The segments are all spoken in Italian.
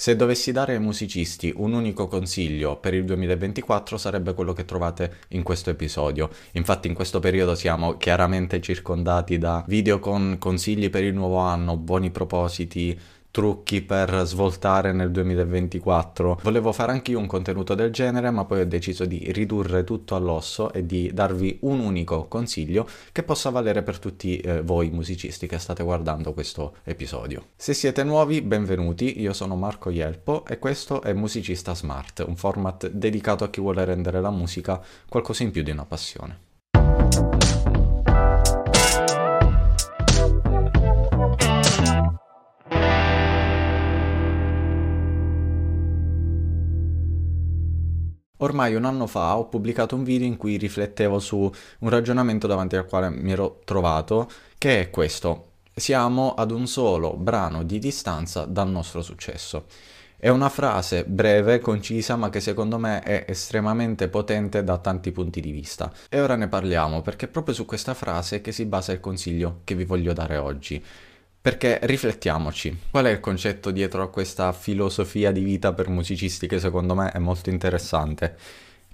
Se dovessi dare ai musicisti un unico consiglio per il 2024 sarebbe quello che trovate in questo episodio. Infatti in questo periodo siamo chiaramente circondati da video con consigli per il nuovo anno, buoni propositi, trucchi per svoltare nel 2024. Volevo fare anche io un contenuto del genere, ma poi ho deciso di ridurre tutto all'osso e di darvi un unico consiglio che possa valere per tutti eh, voi musicisti che state guardando questo episodio. Se siete nuovi, benvenuti, io sono Marco Ielpo e questo è Musicista Smart, un format dedicato a chi vuole rendere la musica qualcosa in più di una passione. Ormai un anno fa ho pubblicato un video in cui riflettevo su un ragionamento davanti al quale mi ero trovato, che è questo. Siamo ad un solo brano di distanza dal nostro successo. È una frase breve, concisa, ma che secondo me è estremamente potente da tanti punti di vista. E ora ne parliamo, perché è proprio su questa frase che si basa il consiglio che vi voglio dare oggi. Perché riflettiamoci, qual è il concetto dietro a questa filosofia di vita per musicisti che secondo me è molto interessante?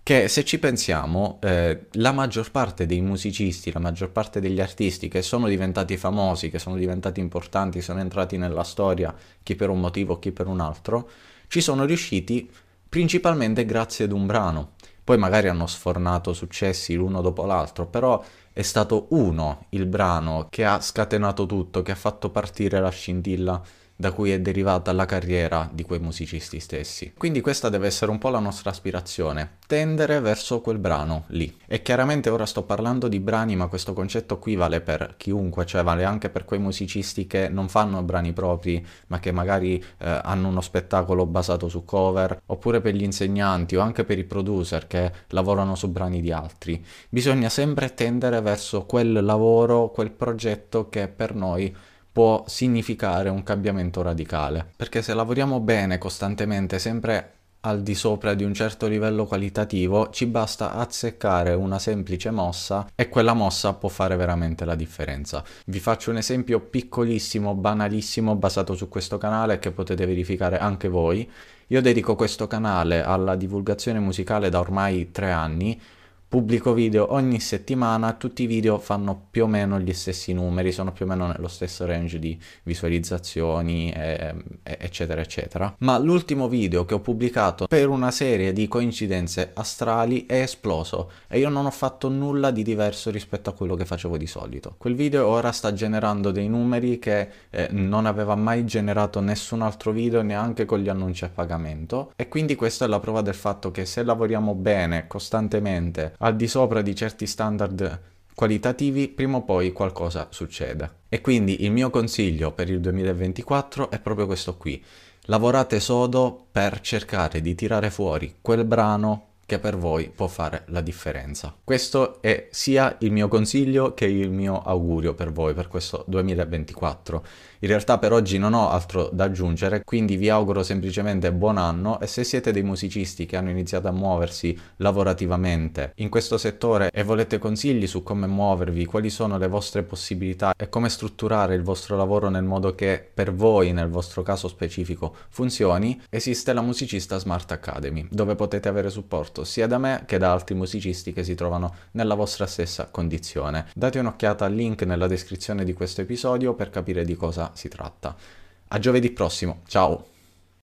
Che se ci pensiamo, eh, la maggior parte dei musicisti, la maggior parte degli artisti che sono diventati famosi, che sono diventati importanti, sono entrati nella storia, chi per un motivo, chi per un altro, ci sono riusciti principalmente grazie ad un brano. Poi magari hanno sfornato successi l'uno dopo l'altro, però è stato uno il brano che ha scatenato tutto, che ha fatto partire la scintilla da cui è derivata la carriera di quei musicisti stessi. Quindi questa deve essere un po' la nostra aspirazione, tendere verso quel brano lì. E chiaramente ora sto parlando di brani, ma questo concetto qui vale per chiunque, cioè vale anche per quei musicisti che non fanno brani propri, ma che magari eh, hanno uno spettacolo basato su cover, oppure per gli insegnanti o anche per i producer che lavorano su brani di altri. Bisogna sempre tendere verso quel lavoro, quel progetto che per noi può significare un cambiamento radicale. Perché se lavoriamo bene costantemente, sempre al di sopra di un certo livello qualitativo, ci basta azzeccare una semplice mossa e quella mossa può fare veramente la differenza. Vi faccio un esempio piccolissimo, banalissimo, basato su questo canale che potete verificare anche voi. Io dedico questo canale alla divulgazione musicale da ormai tre anni pubblico video ogni settimana, tutti i video fanno più o meno gli stessi numeri, sono più o meno nello stesso range di visualizzazioni, e, e, eccetera, eccetera. Ma l'ultimo video che ho pubblicato per una serie di coincidenze astrali è esploso e io non ho fatto nulla di diverso rispetto a quello che facevo di solito. Quel video ora sta generando dei numeri che eh, non aveva mai generato nessun altro video neanche con gli annunci a pagamento e quindi questa è la prova del fatto che se lavoriamo bene, costantemente, al di sopra di certi standard qualitativi, prima o poi qualcosa succede. E quindi il mio consiglio per il 2024 è proprio questo qui. Lavorate sodo per cercare di tirare fuori quel brano che per voi può fare la differenza. Questo è sia il mio consiglio che il mio augurio per voi per questo 2024. In realtà per oggi non ho altro da aggiungere, quindi vi auguro semplicemente buon anno e se siete dei musicisti che hanno iniziato a muoversi lavorativamente in questo settore e volete consigli su come muovervi, quali sono le vostre possibilità e come strutturare il vostro lavoro nel modo che per voi, nel vostro caso specifico, funzioni, esiste la Musicista Smart Academy, dove potete avere supporto sia da me che da altri musicisti che si trovano nella vostra stessa condizione. Date un'occhiata al link nella descrizione di questo episodio per capire di cosa si tratta. A giovedì prossimo, ciao!